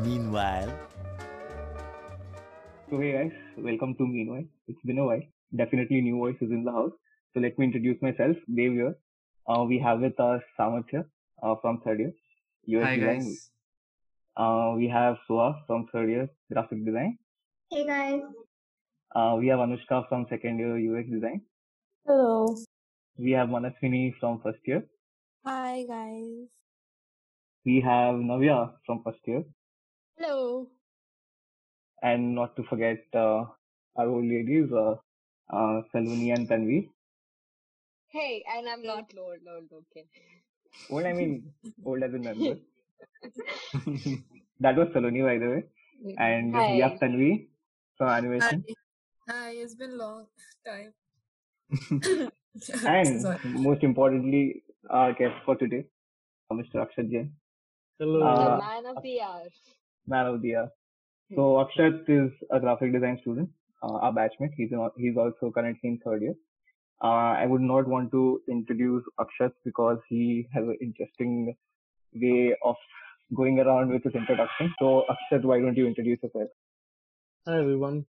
Meanwhile, So hey guys, welcome to Meanwhile. It's been a while. Definitely new voices in the house. So let me introduce myself, Dave here. Uh, we have with us Samatya uh, from third year, UX Hi design. guys. Uh, we have Soa from third year, graphic design. Hey guys. Uh, we have Anushka from second year, UX design. Hello. We have Manaswini from first year. Hi guys. We have Navya from first year. Hello. And not to forget uh, our old ladies, uh, uh, Saloni and Tanvi. Hey, and I'm not old, old, okay. Old, I mean, old as a member. That was Saloni, by the way. And we have Hi. Tanvi from animation. Hi, it's been long time. And Sorry. most importantly, our guest for today, uh, Mr. Akshat Jain, Hello. the uh, man of the hour. Man of the year. So Akshat is a graphic design student, uh, our batchmate. He's in, he's also currently in third year. Uh, I would not want to introduce Akshat because he has an interesting way of going around with his introduction. So Akshat, why don't you introduce yourself? Hi everyone.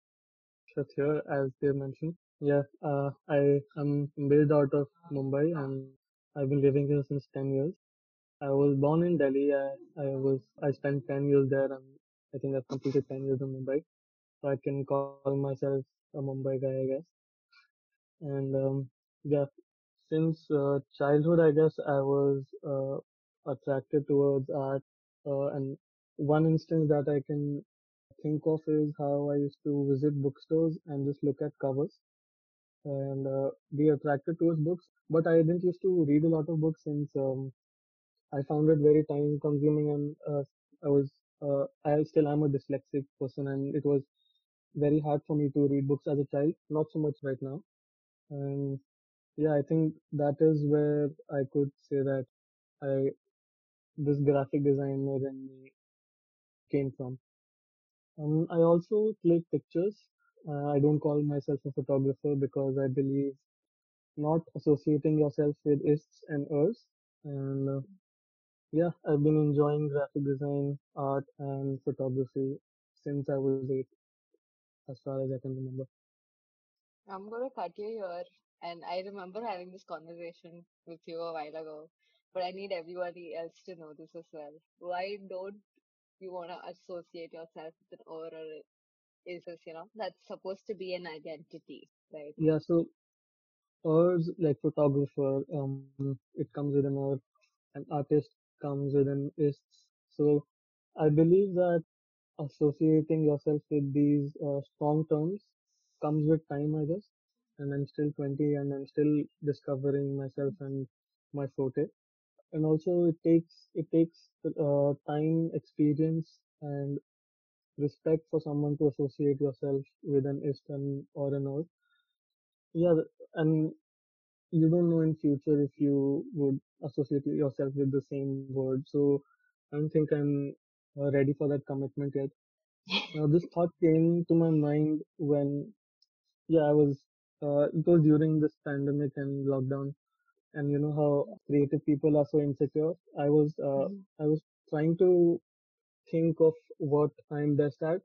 Shat here, as they mentioned. Yeah, uh, I am based out of Mumbai and I've been living here since 10 years. I was born in Delhi. I, I was I spent 10 years there and I think I've completed 10 years in Mumbai. So I can call myself a Mumbai guy, I guess. And um, yeah, since uh, childhood, I guess I was uh, attracted towards art. Uh, and one instance that I can think of is how I used to visit bookstores and just look at covers and uh, be attracted towards books. But I didn't used to read a lot of books since um, I found it very time consuming and uh, I was uh, I still am a dyslexic person and it was very hard for me to read books as a child. Not so much right now. And yeah, I think that is where I could say that I this graphic designer me came from. Um, I also click pictures. Uh, I don't call myself a photographer because I believe not associating yourself with ists and ers. And uh, yeah, I've been enjoying graphic design, art, and photography since I was eight, as far as I can remember. I'm gonna cut you here, and I remember having this conversation with you a while ago, but I need everybody else to know this as well. Why don't you wanna associate yourself with an or or is this, you know, that's supposed to be an identity, right? Yeah, so ers like photographer, um, it comes with an er. An artist comes with an ists. So I believe that associating yourself with these uh, strong terms comes with time, I guess. And I'm still 20 and I'm still discovering myself and my forte. And also it takes, it takes uh, time, experience and respect for someone to associate yourself with an ist and or an or. Yeah, and you don't know in future if you would associate yourself with the same word. So I don't think I'm uh, ready for that commitment yet. Now this thought came to my mind when, yeah, I was, uh, it was during this pandemic and lockdown and you know how creative people are so insecure. I was, uh, Mhm. I was trying to think of what I'm best at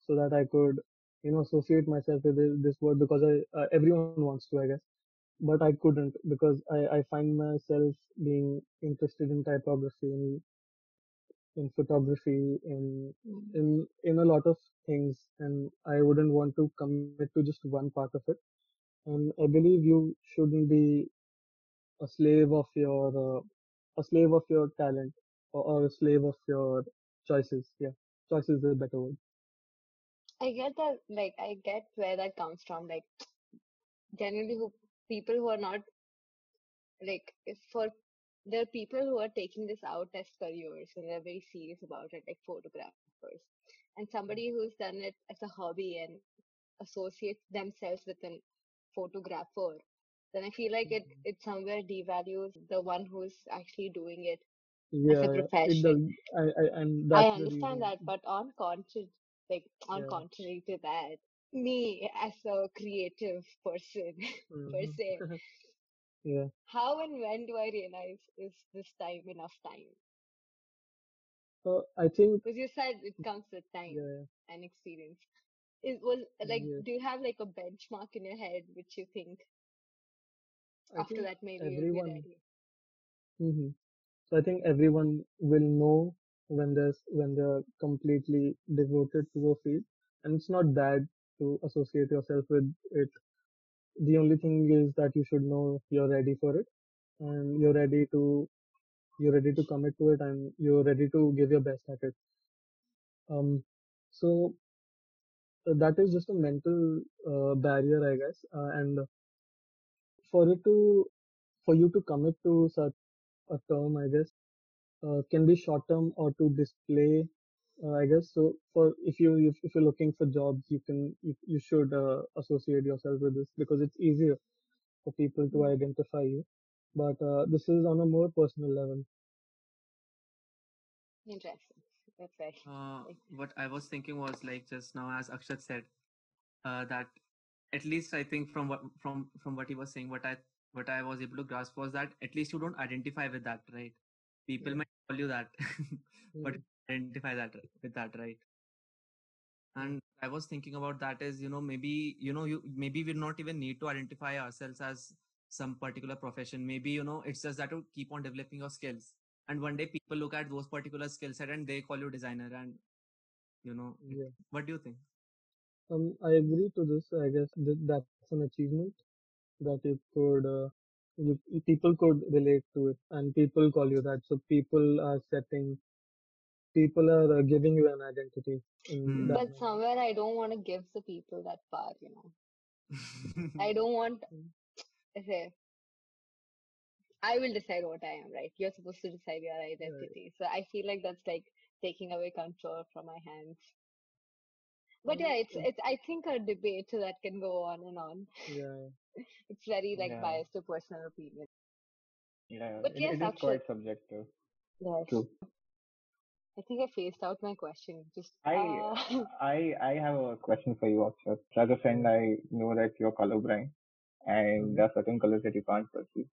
so that I could, you know, associate myself with this, this word because I, uh, everyone wants to, I guess but I couldn't because I, I find myself being interested in typography in in photography in in in a lot of things and I wouldn't want to commit to just one part of it and I believe you shouldn't be a slave of your uh, a slave of your talent or, or a slave of your choices yeah choices is a better word I get that, like, I get where that comes from. Like, generally, who people who are not like if for there are people who are taking this out as careers and they're very serious about it, like photographers, and somebody who's done it as a hobby and associates themselves with an photographer, then I feel like it it somewhere devalues the one who's actually doing it as a profession. does I, I I understand that, but on contrary, like on yeah. contrary to that, me as a creative person per hmm se, yeah how and when do I realize is this time enough time? So I think Because you said it comes with time yeah, and experience. It was like, yeah. do you have like a benchmark in your head which you think I after think that maybe you'll be everyone. ready? hmm So I think everyone will know when there's when they're completely devoted to a field, and it's not bad to associate yourself with it. The only thing is that you should know you're ready for it, and you're ready to you're ready to commit to it, and you're ready to give your best at it. Um, so uh, that is just a mental uh, barrier, I guess, uh, and for it to for you to commit to such a term, I guess, uh, can be short term or to display. Uh, I guess so. For if you if, if you're looking for jobs, you can you, you should uh, associate yourself with this because it's easier for people to Mm, identify you. But uh, this is on a more personal level. Interesting. That's very Uh, what I was thinking was like just now, as Akshat said, uh, that at least I think from what from from what he was saying, what I what I was able to grasp was that at least you don't identify with that, right? People Yeah. might call you that, but Yeah. Identify that with that, right? And I was thinking about that is, you know, maybe, you know, you maybe we not even need to identify ourselves as some particular profession. Maybe, you know, it's just that to keep on developing your skills. And one day people look at those particular skill set and they call you designer. And, you know, Yeah. what do you think? Um, I agree to this. I guess that that's an achievement that you could, uh, you, people could relate to it, and people call you that. So people are setting, people are uh, giving you an identity in Hmm. but manner. somewhere I don't want to give the people that power, you know. I don't want Mm. say I will decide what I am, right? You're supposed to decide your Right. identity. So I feel like that's like taking away control from my hands. But yeah, it's it's I think a debate that can go on and on. yeah. It's very like Yeah. biased to personal opinion. Yeah, But it, yes, it is Akshat, quite subjective. yes. True. I think I phased out my question. Just I uh I I have a question for you, Akshat. As a friend, I know that you're colorblind, and Mhm. there are certain colors that you can't perceive.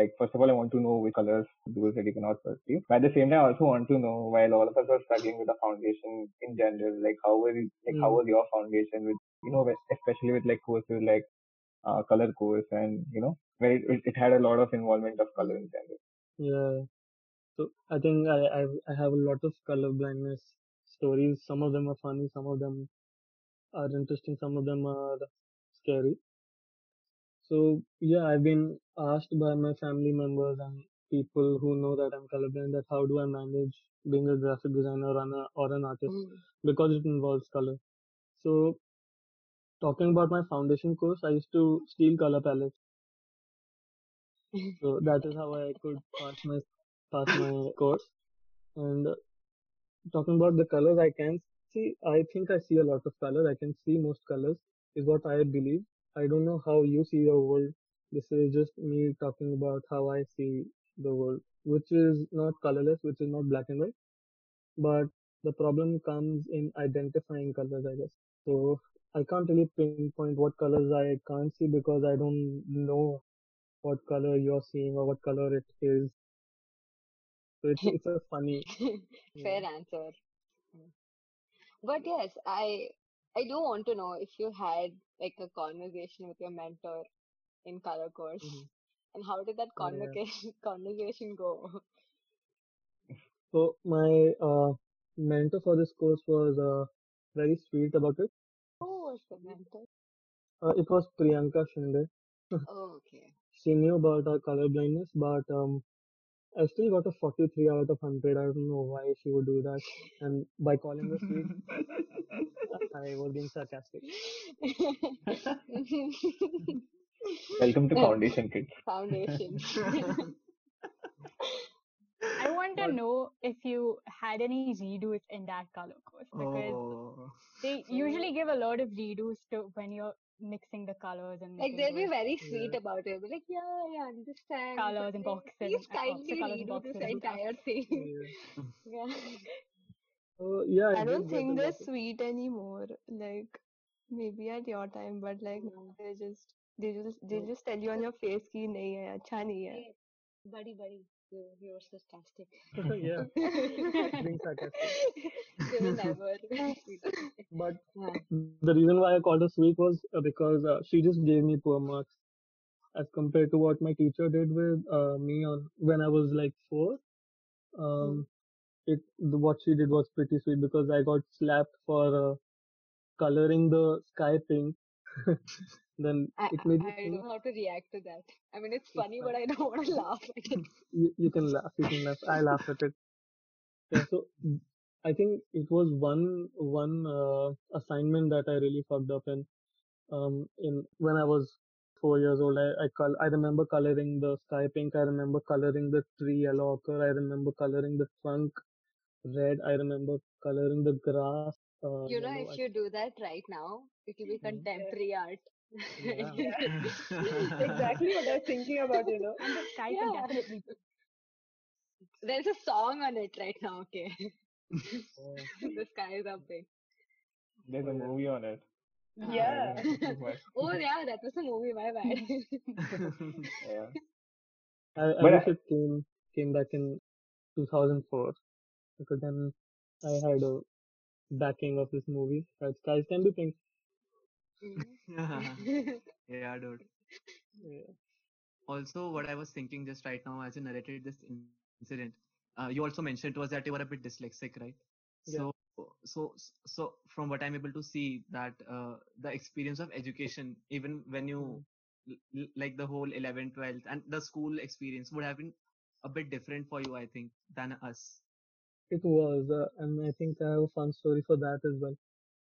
Like first of all, I want to know which colors those that you cannot perceive. But at the same time, I also want to know while all of us are struggling with the foundation in general, like how was like how Mm. was your foundation with you know especially with like courses like uh, color course and you know where it, it, it had a lot of involvement of color in general. Yeah. So I think I, I I have a lot of color blindness stories. Some of them are funny, some of them are interesting, some of them are scary. So yeah, I've been asked by my family members and people who know that I'm colorblind that how do I manage being a graphic designer or an, or an artist mm, because it involves color. So talking about my foundation course, I used to steal color palettes. So that is how I could pass my pass my course. And talking about the colors, I can see. I think I see a lot of colors. I can see most colors, is what I believe. I don't know how you see the world. This is just me talking about how I see the world, which is not colorless, which is not black and white. But the problem comes in identifying colors, I guess. So I can't really pinpoint what colors I can't see because I don't know what color you're seeing or what color it is. So it's a funny. fair Yeah. answer. But yes, I I do want to know if you had like a conversation with your mentor in color course, hmm and how did that Oh yeah. conversation go? So my uh, mentor for this course was uh, very sweet about it. Who was the mentor? Uh, it was Priyanka Shinde. Oh, okay. She knew about our color blindness, but um, I still got a 43 out of 100. I don't know why she would do that. And by calling her sweet, I was being sarcastic. Welcome to Foundation Kids. Foundation. I want to know if you had any redos in that color course because Oh, they usually give a lot of redos to when you're mixing the colors and like they'll be very sweet yeah. about it. They're like, yeah, yeah, I understand. Colors and boxes. Please uh, kindly redo this entire thing. Yeah. yeah. Uh, yeah I, don't think they're sweet anymore. Like maybe at your time, but like now they're just they just they just tell you on your face ki nahi hai, acha nahi hai. Buddy, buddy. You, you're sarcastic. yeah, being sarcastic. they will never. But Yeah. the reason why I called her sweet was uh, because uh, she just gave me poor marks as compared to what my teacher did with uh, me on when I was like four. Um, it the, what she did was pretty sweet because I got slapped for uh, coloring the sky pink. then I, it made me I don't know how to react to that. I mean, it's funny, but. I don't want to laugh at it. you, you can laugh, you can laugh. I laugh at it. Yeah, so I think it was one one uh, assignment that I really fucked up in. Um, in when I was four years old, I I, col- I remember coloring the sky pink. I remember coloring the tree yellow ochre. I remember coloring the trunk red. I remember coloring the grass uh, You know, yellow. If you do that right now, it will be Mhm. contemporary art. Yeah. exactly what I was thinking about, you know. And the sky Yeah. could definitely There's a song on it right now, okay? uh, the sky is up big. There's a movie on it. Yeah. But- oh, yeah, that was a movie, my bad. yeah. I, I But wish I- it came came back in 2004 because then I had a backing of this movie. That skies can be pink. yeah, dude. Yeah. Also, what I was thinking just right now as you narrated this incident, uh, you also mentioned to us that you were a bit dyslexic, right? Yeah. So, so, so from what I'm able to see, that uh, the experience of education, even when you l- like the whole 11th, 12th, and the school experience would have been a bit different for you, I think, than us. It was, uh, and I think I have a fun story for that as well.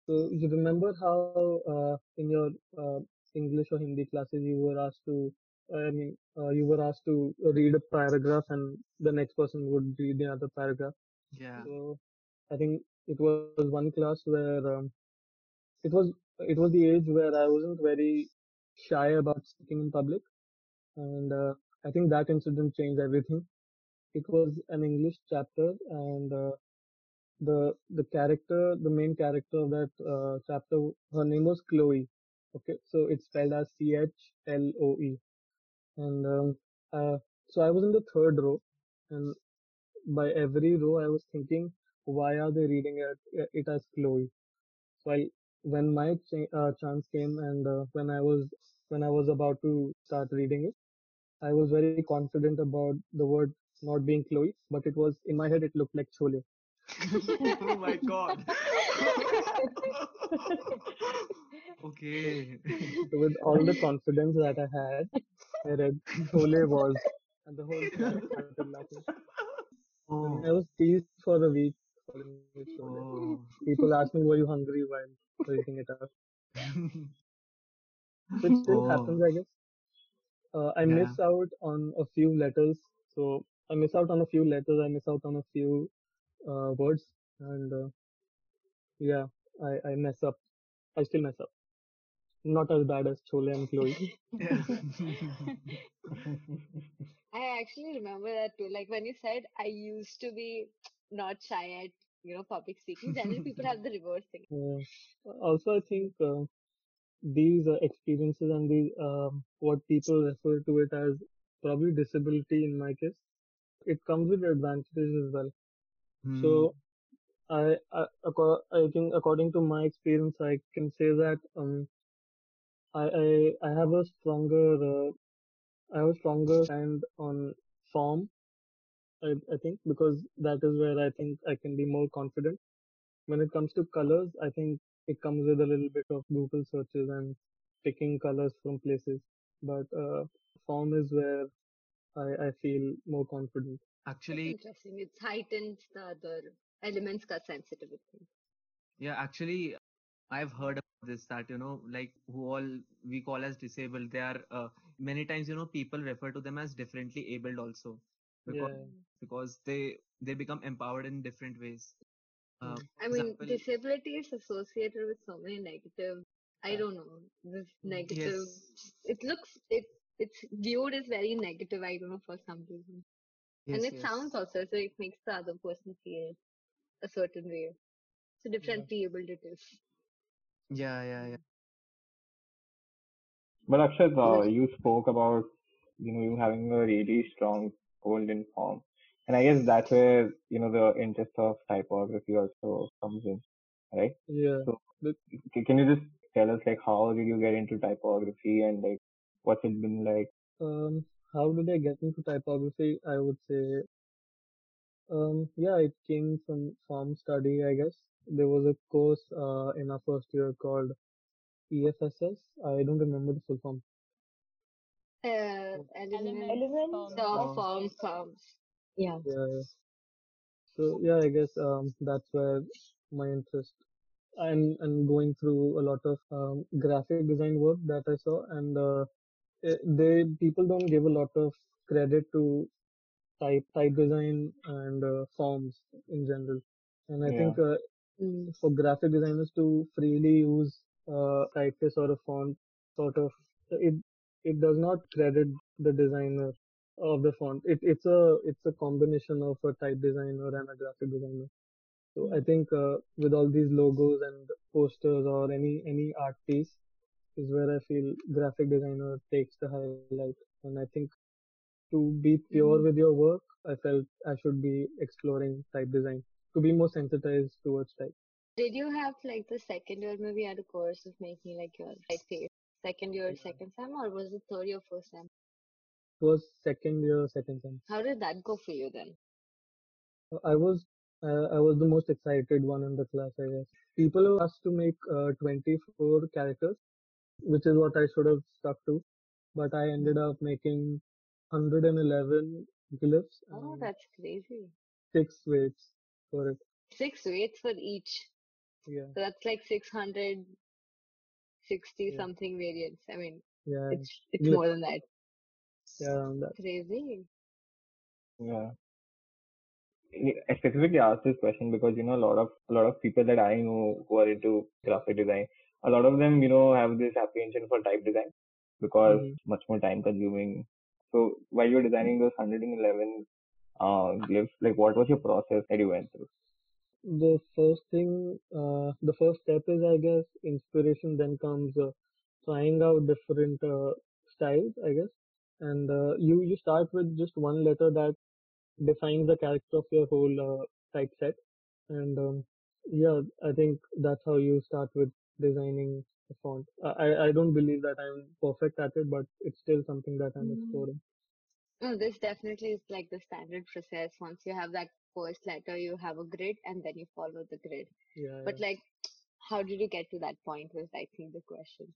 So you remember how uh, in your uh, English or Hindi classes you were asked to, I mean, uh, you were asked to read a paragraph and the next person would read the other paragraph. Yeah. So I think it was one class where um, it was it was the age where I wasn't very shy about speaking in public, and uh, I think that incident changed everything. It was an English chapter, and uh, the the character, the main character of that uh, chapter, her name was Chloe. Okay, so it's spelled as C H L O E, and um, uh, so I was in the third row, and by every row I was thinking, why are they reading it, it as Chloe? While when my ch- uh, chance came and uh, when I was when I was about to start reading it, I was very confident about the word not being Chloe, but it was in my head it looked like Chole. oh my god. okay. With all the confidence that I had, I read Chole was, and the whole class started laughing. Oh. I was teased for a week calling it Chole. oh. People asked me, "Were you hungry while reading it out?" Which still Oh. happens, I guess. Uh, I Yeah. miss out on a few letters. So I miss out on a few letters. I miss out on a few uh, words, and uh, yeah, I, I mess up. I still mess up. Not as bad as Chole and Chloe. yeah. I actually remember that too. Like when you said I used to be not shy at, you know, public speaking, generally people have the reverse thing. Yeah. Also, I think uh, these uh, experiences and these um, what people refer to it as probably disability in my case, it comes with advantages as well. Hmm. So I, I I think according to my experience, I can say that um I I, I have a stronger uh, I have a stronger stand on form. I I think because that is where I think I can be more confident. When it comes to colors, I think it comes with a little bit of Google searches and picking colors from places. But uh, form is where I, I feel more confident. That's actually, interesting. It heightens the other elements ka sensitivity. yeah, actually, I've heard about this that you know, like who all we call as disabled, they are uh, many times you know people refer to them as differently abled also because Yeah. because they they become empowered in different ways. Uh, Mm. I mean, example, disability is associated with so many negative. I Yeah. don't know. This negative. yes, It looks it it's viewed as very negative. I don't know for some reason, yes, and it yes. sounds also so it makes the other person feel a certain way. So differently abled it is. Yeah, yeah, yeah. But Akshat, uh, you spoke about you know you having a really strong hold in form. And I guess that's where, you know, the interest of typography also comes in, right? Yeah. So, But can you just tell us like how did you get into typography and like what's it been like? um, how did I get into typography? I would say, um, yeah, it came from form study, I guess. There was a course uh, in our first year called EFSS. I don't remember the full form. Uh, elements, Elements, Elements of Forms. form forms. Yeah. Yeah. So yeah, I guess um, that's where my interest and and going through a lot of um, graphic design work that I saw, and uh, eh, they people don't give a lot of credit to type type design and uh, forms in general. And I Yeah. think uh, for graphic designers to freely use uh, typeface or a font, sort of it it does not credit the designer of the font. It it's a it's a combination of a type designer and a graphic designer. So I think uh, with all these logos and posters or any any art piece is where I feel graphic designer takes the highlight. And I think to be pure Mhm. with your work, I felt I should be exploring type design to be more sensitized towards type. Did you have like the second year maybe had a course of making like your typeface? Second year, second sem, or was it third year, first sem? It was second year, second sem. How did that go for you then? I was uh, I was the most excited one in the class, I guess. People were asked to make uh, 24 characters, which is what I should have stuck to, but I ended up making 111 glyphs Oh, that's crazy. six weights for it. Six weights for each. Yeah, So that's like 660 Yeah. something variants. I mean, yeah, it's it's Yeah. more than that. yeah, around that. Crazy. Yeah. I specifically asked this question because you know a lot of a lot of people that I know who are into graphic design, a lot of them you know have this apprehension for type design because Mhm. it's much more time consuming. So while you're designing those 111 uh, glyphs, like what was your process that you went through? The first thing, uh, the first step is, I guess, inspiration. Then comes uh, trying out different uh, styles, I guess. And uh, you you start with just one letter that defines the character of your whole uh, typeset. And um, yeah, I think that's how you start with designing a font. I I I don't believe that I'm perfect at it, but it's still something that I'm Mm. exploring. No, this definitely is like the standard process. Once you have that first letter, you have a grid and then you follow the grid. Yeah, But like, how did you get to that point was I think the question.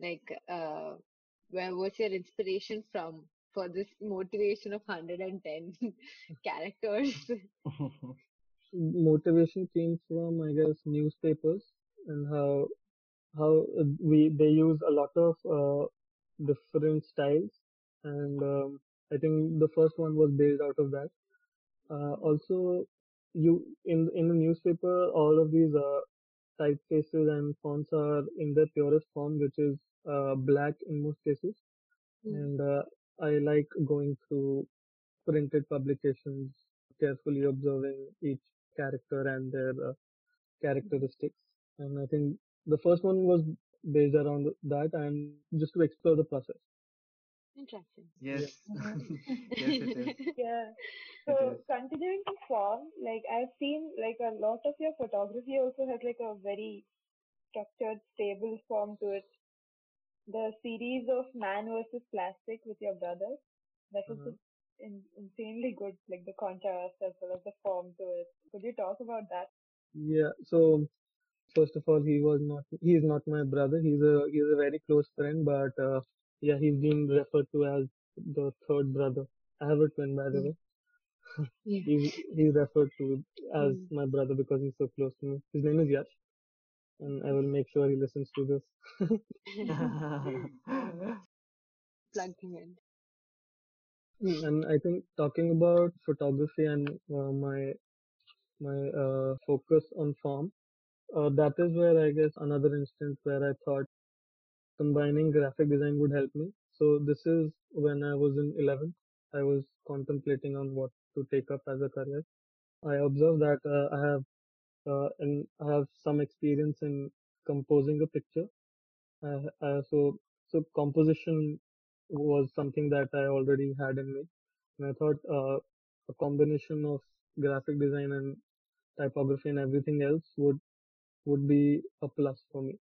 Like, uh, where was your inspiration from for this motivation of 110 characters? motivation came from I guess newspapers and how how uh, we they use a lot of uh, different styles and um, I think the first one was based out of that. Uh, also, you in in the newspaper all of these uh, typefaces and fonts are in their purest form, which is uh, black in most cases, Mm. and uh, I like going through printed publications, carefully observing each character and their uh, characteristics. And I think the first one was based around that and just to explore the process. Interesting. Yes. Mhm. yes, it is. Yeah. So is. continuing to form, like I've seen like a lot of your photography also has like a very structured, stable form to it. The series of Man versus Plastic with your brother, that was Uh-huh. in, insanely good, like the contrast as well as the form to it. Could you talk about that? Yeah. So first of all, he was not he is not my brother. He's a he's a very close friend, but uh, yeah, he's been referred to as the third brother. I have a twin, by the Mm. way. Yeah. He's he's referred to as Mm. my brother because he's so close to me. His name is Yash, and I will make sure he listens to this. Plug him in. Mm, and I think talking about photography and uh, my my uh, focus on form, uh, that is where I guess another instance where I thought combining graphic design would help me. So this is when I was in 11th. I was contemplating on what to take up as a career. I observed that uh, I have uh, and I have some experience in composing a picture. Uh, so so composition was something that I already had in me. and I thought uh, a combination of graphic design and typography and everything else would would be a plus for me.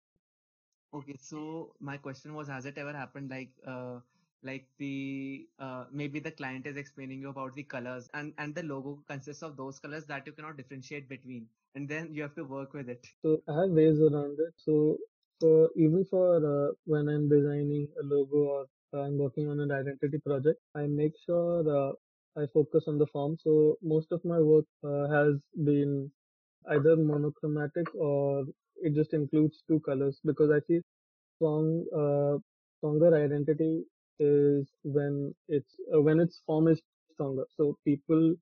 Okay, so my question was, has it ever happened like uh, like the uh, maybe the client is explaining you about the colors and and the logo consists of those colors that you cannot differentiate between, and then you have to work with it. So I have ways around it. So for even for uh, when I'm designing a logo or I'm working on an identity project, I make sure uh, I focus on the form. So most of my work uh, has been either monochromatic or it just includes two colors because I see strong uh, stronger identity is when it's uh, when its form is stronger. So people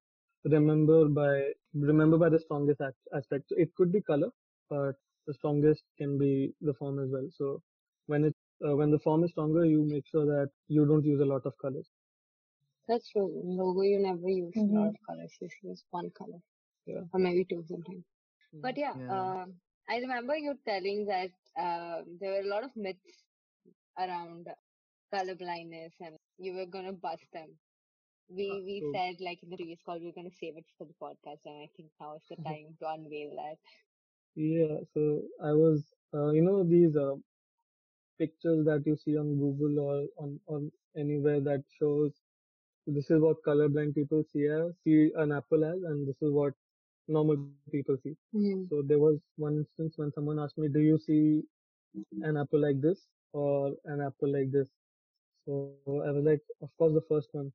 remember by remember by the strongest aspect. So it could be color, but the strongest can be the form as well. So when it uh, when the form is stronger, you make sure that you don't use a lot of colors. That's true. Logo, you never use Mhm. a lot of colors. You use one color, Yeah. or maybe two sometimes. But yeah, Yeah. um, I remember you telling that uh, there were a lot of myths around color blindness, and you were gonna bust them. We Uh, we so- said like in the previous call we are gonna save it for the podcast, and I think now is the time to unveil that. Yeah. So I was, uh, you know, these uh, pictures that you see on Google or on on anywhere that shows this is what colorblind people see as, see an apple as, and this is what normal people see. Mm. So there was one instance when someone asked me, "Do you see an apple like this or an apple like this?" So I was like, "Of course, the first one,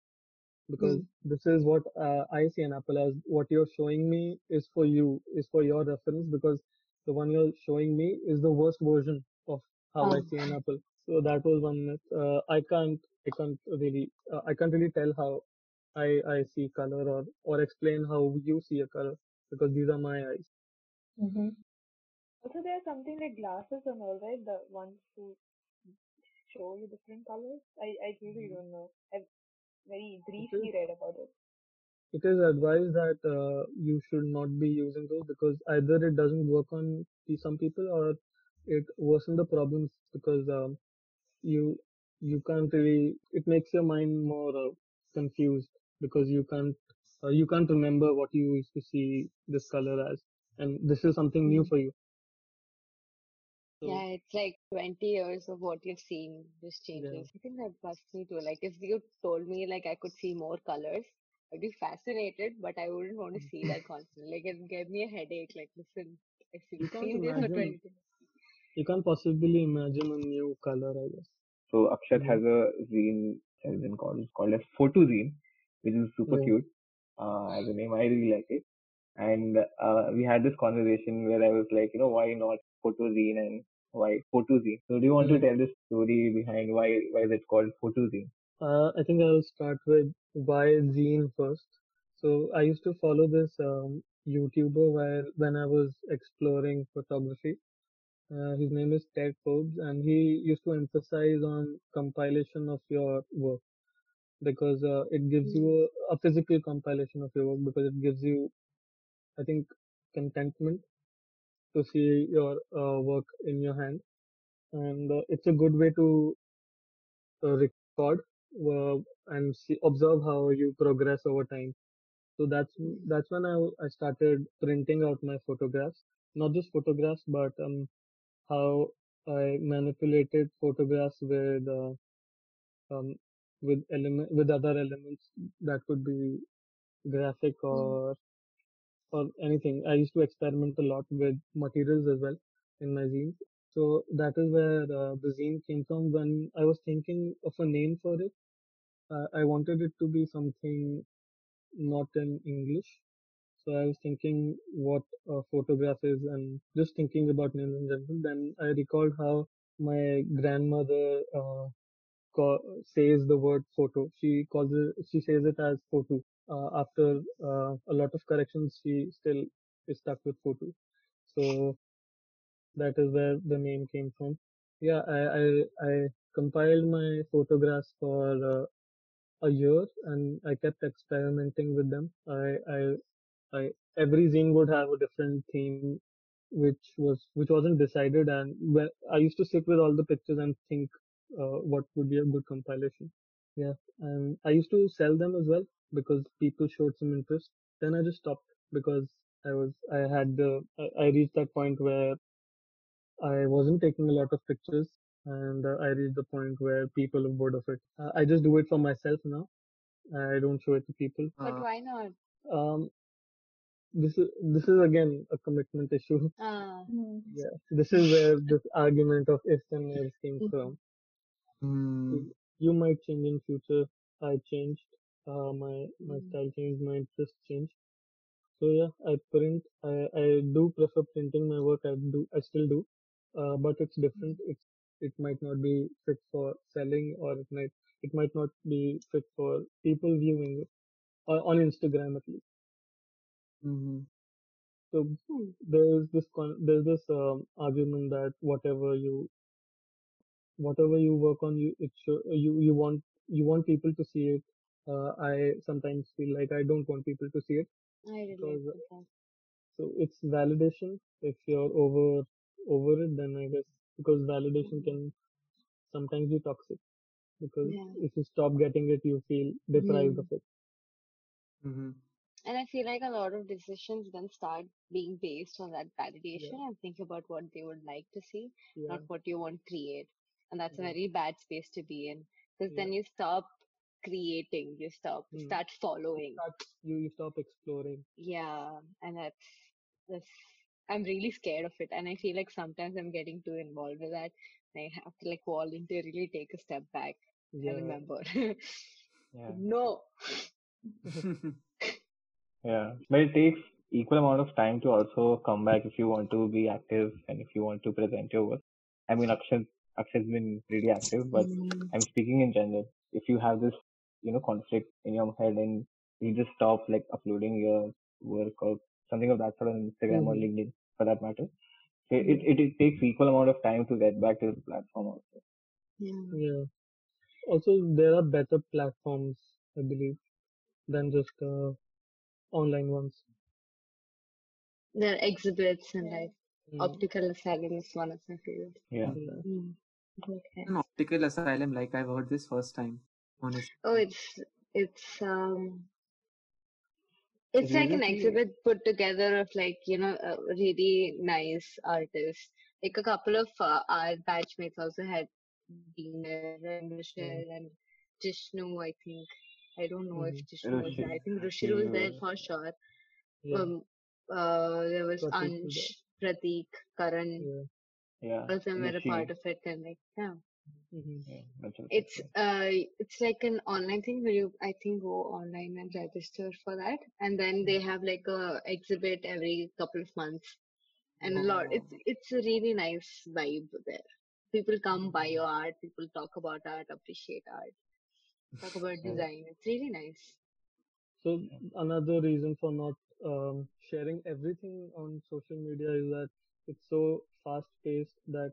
because this is what uh, I see an apple as. What you're showing me is for you, is for your reference, because the one you're showing me is the worst version of how I Oh. see an apple." So that was one myth. Uh, I can't, I can't really, uh, I can't really tell how I I see color or or explain how you see a color because these are my eyes. Mm-hmm. Also, there's something like glasses and all, right? The ones who show you different colors. I, I really don't know. I've very briefly read about it. it is advised that uh, you should not be using those because either it doesn't work on some people or it worsens the problems because um, you you can't really it makes your mind more uh, confused because you can't uh, you can't remember what you used to see this color as and this is something new for you so Yeah, it's like 20 years of what you've seen just yeah changes. I think that busts me too. Like, if you told me like I could see more colors, I'd be fascinated, but I wouldn't want to see that constantly. Like, it gave me a headache. Like, listen, I've you can't this for 20 imagine years. you can't possibly imagine a new color i guess So Akshat yeah has a zine has been called it's called as Photo Zine, which is super yeah cute. Uh, as a name, I really like it. And uh, we had this conversation where I was like, you know, why not Photo Zine and why Photo Zine? So do you want to tell the story behind why why is it called Photo Zine? Uh, I think I'll start with why zine first. So I used to follow this um, YouTuber while when I was exploring photography. Uh, his name is Ted Forbes, and he used to emphasize on compilation of your work because uh, it gives you a, a physical compilation of your work because it gives you, I think, contentment to see your uh, work in your hand, and uh, it's a good way to uh, record uh, and see, observe how you progress over time. So that's that's when I I started printing out my photographs, not just photographs, but um how I manipulated photographs with uh, um with element with other elements that could be graphic Mm. or or anything. I used to experiment a lot with materials as well in my zines. So that is where uh, the zine came from. When I was thinking of a name for it, uh, I wanted it to be something not in English. So I was thinking what a photograph is and just thinking about names in general. Then I recalled how my grandmother uh, says the word photo. She calls it, she says it as photo. Uh, after uh, a lot of corrections, she still is stuck with photo. So that is where the name came from. Yeah, I I, I compiled my photographs for uh, a year and I kept experimenting with them. I, I, I, every zine would have a different theme, which was, which wasn't decided. And when I used to sit with all the pictures and think, uh, what would be a good compilation. Yeah. And I used to sell them as well. because people showed some interest. Then I just stopped because I was I had the I, I reached that point where I wasn't taking a lot of pictures, and uh, I reached the point where people are bored of it. Uh, I just do it for myself now. I don't show it to people. But Uh, why not? Um, this is this is again a commitment issue. Ah, Mm. Yeah, this is where this argument of ifs and else came Mhm. from. Mm, You might change in future. I changed. Uh, my my Mm. style changed. My interest changed. So yeah, I print. I I do prefer printing my work. I do. I still do. Uh, but it's different. It's it might not be fit for selling, or it might it might not be fit for people viewing it, or on Instagram at least. mhm. So hmm. there's this con- there's this um, argument that whatever you whatever you work on you it show, you you want you want people to see it uh, i sometimes feel like i don't want people to see it I relate because with that. so it's validation if you're over over it then i guess because validation can sometimes be toxic because Yeah. if you stop getting it you feel deprived Hmm. of it Mhm. And I feel like a lot of decisions then start being based on that validation yeah and think about what they would like to see, yeah not what you want to create. And that's a very bad space to be in because yeah then you stop creating, you stop, Hmm. start following. Start, you you stop exploring Yeah, and that's that's I'm really scared of it, and I feel like sometimes I'm getting too involved with that. and I have to like voluntarily take a step back and remember, Yeah. no. Yeah. But it takes equal amount of time to also come back if you want to be active and if you want to present your work. I mean, Akshay, Akshay's been really active, but Mm, I'm speaking in general. If you have this, you know, conflict in your head and you just stop like uploading your work or something of that sort on Instagram or hmm LinkedIn for that matter, it, yeah it, it takes equal amount of time to get back to the platform also. yeah. yeah also there are better platforms i believe than just uh, online ones There are exhibits and like mm, optical asylum is one of my favorite. Yeah. yeah Mm, okay. An optical asylum, like I've heard this first time, honestly. Oh, it's it's um it's It like an exhibit put together of like you know uh, really nice artists. Like a couple of uh, our batchmates also had been there, and mm, and Jishnu. I think I don't know if mhm, Jishnu was there. I think Rushil was there for sure. yeah Um, uh, there was Pratik Ansh, Pratik, Karan. there yeah, them were a part of it, and like yeah. hmm yeah, It's uh it's like an online thing where you I think go online and register for that and then they have like a exhibit every couple of months and a lot Oh, it's it's a really nice vibe there. People come buy your art, people talk about art, appreciate art, talk about design. It's really nice. So another reason for not um, sharing everything on social media is that it's so fast paced that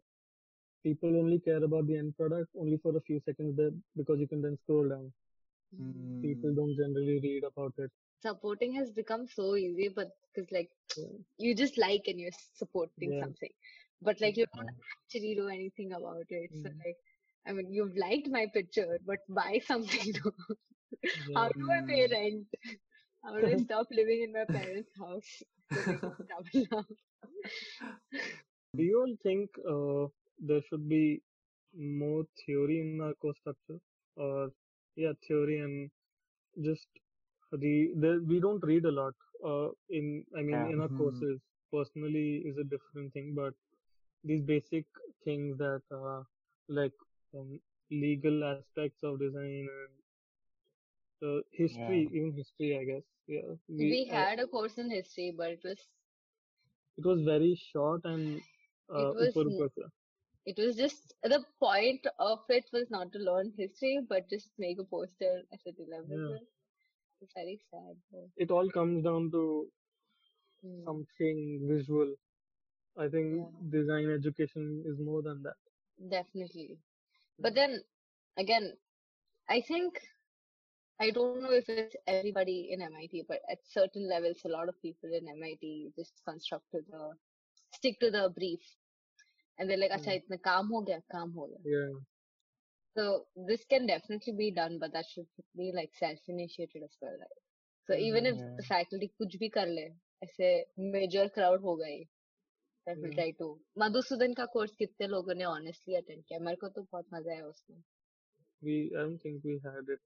people only care about the end product only for a few seconds there because you can then scroll down. Mm. People mm, don't generally read about it. Supporting has become so easy, but because like Yeah, you just like and you're supporting yeah, something, but like you don't actually know anything about it. So mm, like, I mean, you've liked my picture, but buy something. though. How do I pay mm. rent? How do I stop living in my parents' house? So they can travel now. Do you all think uh, there should be more theory in our course structure, or yeah, theory and just the there, we don't read a lot uh, in I mean Yeah. in our Mhm. courses. Personally, is a different thing, but these basic things that uh, like um, legal aspects of design and uh, history, Yeah. even history, I guess. Yeah, we We I, had a course in history, but it was it was very short and it uh, was upar n- it was just the point of it was not to learn history, but just make a poster as a Yeah. It's very sad. Though. it all comes down to Mm, something visual. I think yeah, design education is more than that. definitely. But then again, I think I don't know if it's everybody in MIT, but at certain levels, a lot of people in MIT just construct to the stick to the brief, and they're like, "अच्छा Mm. इतना काम हो गया, काम हो गया." Yeah, So this can definitely be done, but that should be like self-initiated as well, right? So even if Yeah. the faculty कुछ भी कर ले, ऐसे major crowd हो गई, that will Yeah. try to. Madhusudan का course कितने लोगों ने honestly attend किया? मेरे को तो बहुत मजा आया उसमें. We I don't think we had it.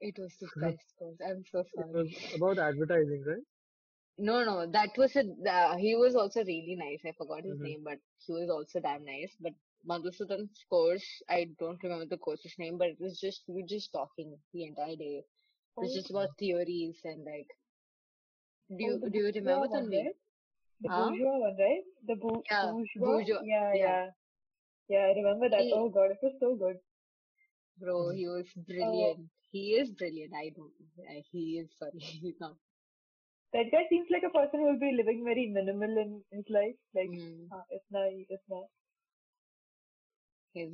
it was the best course. I'm so It sorry. was about advertising, right? No, no, that was a. Uh, he was also really nice. I forgot his Mhm. name, but he was also damn nice. But Madhusudan's course, I don't remember the course's name, but it was just we were just talking the entire day. It was just about theories and like. Do you oh, the do you remember bourgeois one, Tanvi? right? The Huh? bourgeois one, right? The bou- Yeah, bourgeois. bourgeois, Yeah, yeah. yeah. Yeah, I remember that. He- Oh god, it was so good. Bro, Mhm. he was brilliant. He is brilliant. I don't. He is sorry. He's not. That guy seems like a person who will be living very minimal in his life. Like, Mm. uh, itna hi, itna. His,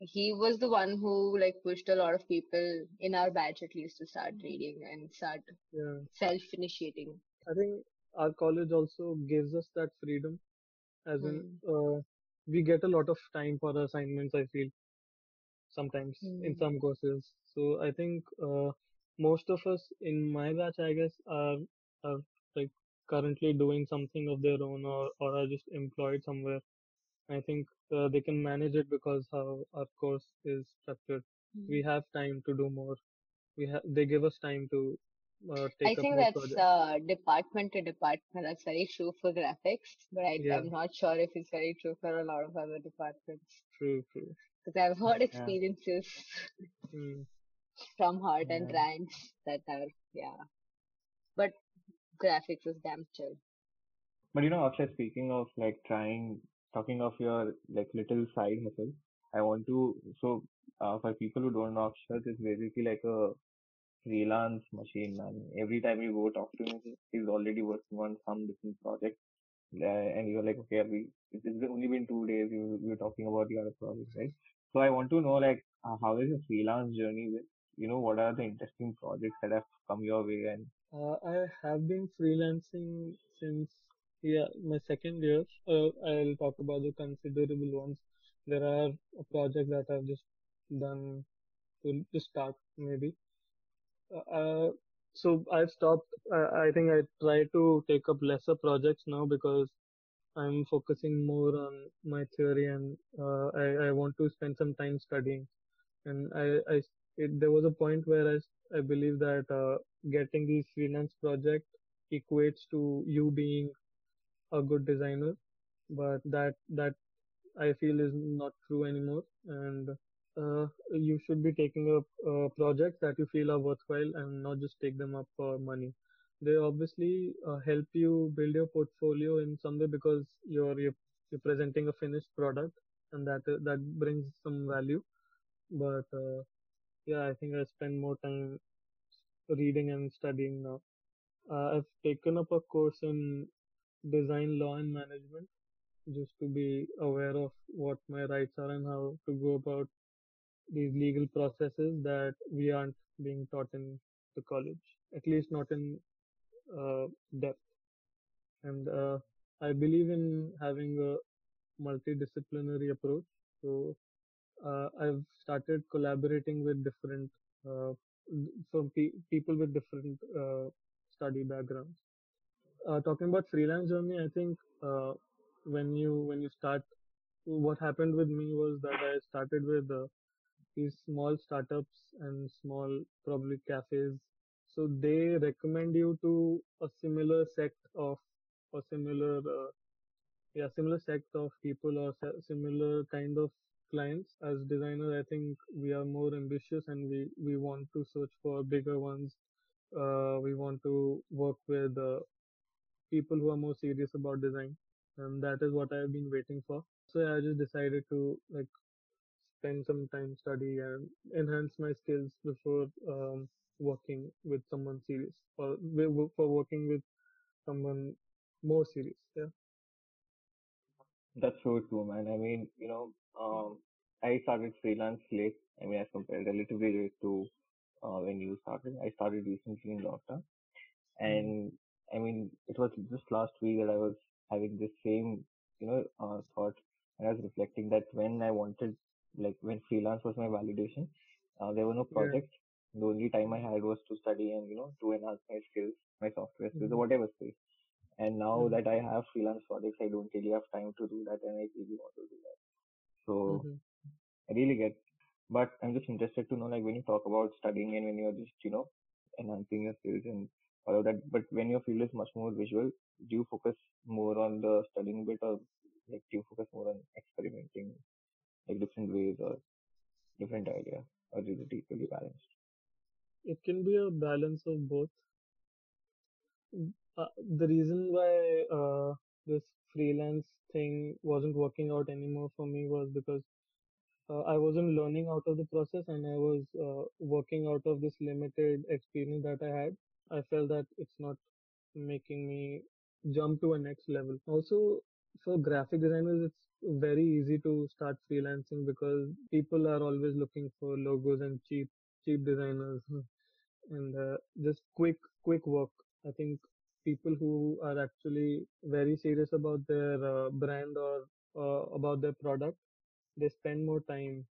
he was the one who like pushed a lot of people in our batch at least to start reading and start Yeah. self-initiating. I think our college also gives us that freedom, as in uh, we get a lot of time for assignments. I feel sometimes in Hmm. some courses. So I think uh, most of us in my batch, I guess, are are like currently doing something of their own or or are just employed somewhere. I think uh, they can manage it because how our course is structured. We have time to do more. We have they give us time to uh, I think that's uh, department to department. That's very true for graphics, but I, Yeah. I'm not sure if it's very true for a lot of other departments. True, true. Because I've heard experiences Hmm. from Heart and Yeah. That are, yeah. But graphics was damn chill. But you know, Akshat, speaking of like trying, talking of your like little side hustle, I want to, so uh, for people who don't know, Akshat is basically like a freelance machine, man. Every time you go talk to him, he's already working on some different project. Uh, and you're like, okay, we, it's only been two days, you, you're talking about the other project, right? So I want to know, like, uh, how is your freelance journey with, you know, what are the interesting projects that have come your way and Uh, I have been freelancing since yeah my second year. Uh, I'll talk about the considerable ones. There are a project that I've just done to, to start maybe. Uh, uh, so I've stopped. I, I think I try to take up lesser projects now because I'm focusing more on my theory and uh, I, I want to spend some time studying. And I, I it, there was a point where I, I believe that uh, getting these freelance project equates to you being a good designer, but that that I feel is not true anymore. And uh, you should be taking up uh, projects that you feel are worthwhile and not just take them up for money. They obviously uh, help you build your portfolio in some way because you're you're, presenting a finished product, and that uh, that brings some value. But uh, yeah, I think I spend more time reading and studying now. Uh, I've taken up a course in design law and management just to be aware of what my rights are and how to go about these legal processes that we aren't being taught in the college, at least not in depth. And uh, I believe in having a multidisciplinary approach. So uh, I've started collaborating with different uh, from pe- people with different uh, study backgrounds. Uh, talking about freelance journey, I think uh, when you when you start, what happened with me was that I started with uh, these small startups and small probably cafes. So they recommend you to a similar sect of a similar uh, yeah similar sect of people or similar kind of clients. As designers i think we are more ambitious and we we want to search for bigger ones. Uh, we want to work with uh, people who are more serious about design. And that is what i've been waiting for. So i just decided to like spend some time study and enhance my skills before um, working with someone serious or for working with someone more serious yeah That's so true, man. I mean, you know, um, I started freelance late. I mean, as compared relatively late to uh, when you started. I started recently in lockdown, and I mean, it was just last week that I was having this same, you know, uh, thought, and I was reflecting that when I wanted, like, when freelance was my validation. Uh, there were no projects. The only time I had was to study and you know to enhance my skills, my software skills, or Mhm. whatever skills. And now Mhm. that I have freelance projects, I don't really have time to do that, and I really want to do that. So Mhm. I really get. But I'm just interested to know, like, when you talk about studying and when you're just, you know, enhancing your skills and all of that. But when your field is much more visual, do you focus more on the studying bit, or like do you focus more on experimenting, like different ways or different ideas, or is it equally balanced? It can be a balance of both. Uh, the reason why uh, this freelance thing wasn't working out anymore for me was because uh, I wasn't learning out of the process and I was uh, working out of this limited experience that I had. I felt that it's not making me jump to a next level. Also, for graphic designers, it's very easy to start freelancing because people are always looking for logos and cheap, cheap designers and uh, just quick, quick work. I think people who are actually very serious about their uh, brand or uh, about their product, they spend more time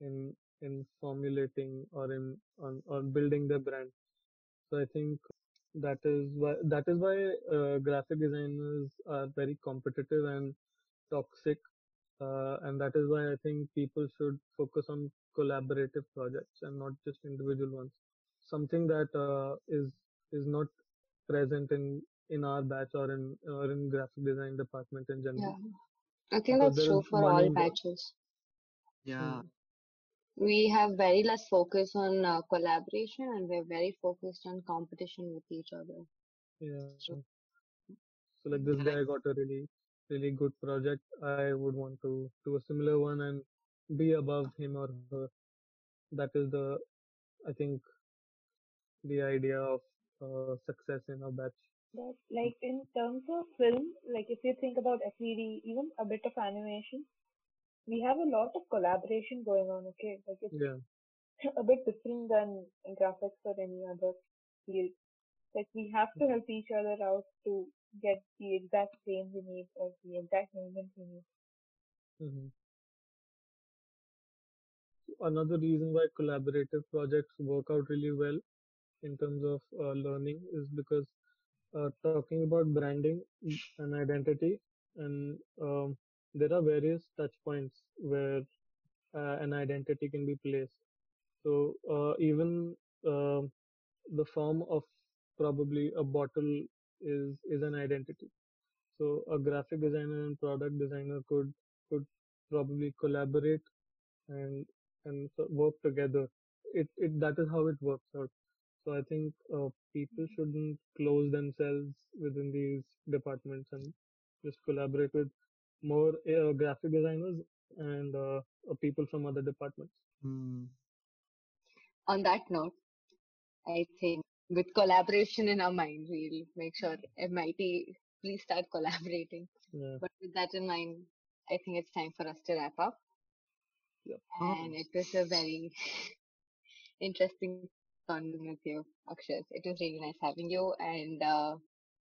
in in formulating or in on, building their brand. So I think that is why that is why uh, graphic designers are very competitive and toxic, uh, and that is why I think people should focus on collaborative projects and not just individual ones. Something that uh, is is not present in in our batch or in or in graphic design department in general Yeah. I think because that's true for all batches. Yeah. Hmm. We have very less focus on uh, collaboration and we're very focused on competition with each other. Yeah. So, So like this guy got a really really good project. I would want to do a similar one and be above him or her. That is the I think the idea of uh, success in a batch. But like in terms of film, like if you think about FED, even a bit of animation, we have a lot of collaboration going on. Okay, like it's Yeah. a bit different than graphics or any other field. Like we have to help each other out to get the exact frame we need or the exact movement we need. hmm Another reason why collaborative projects work out really well in terms of uh, learning is because uh, talking about branding and identity, and um, there are various touch points where uh, an identity can be placed. So uh, even uh, the form of probably a bottle is is an identity. So a graphic designer and product designer could could probably collaborate and and work together. It it that is how it works out. So I think uh, people shouldn't close themselves within these departments and just collaborate with more uh, graphic designers and uh, uh, people from other departments. hmm. on that note, I think with collaboration in our mind, we'll make sure MIT please start collaborating. Yeah. But with that in mind, I think it's time for us to wrap up. Yep. And it was a very interesting conversation with you, Akshat. It was really nice having you. And uh,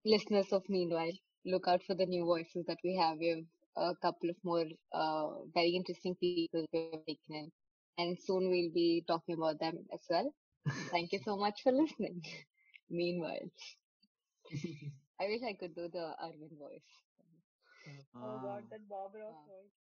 listeners of Meanwhile, look out for the new voices that we have. We have a couple of more uh, very interesting people we've taken in. And soon we'll be talking about them as well. Thank you so much for listening. Meanwhile, I wish I could do the Arvind voice. Oh god, that Bob Ross Ah. voice.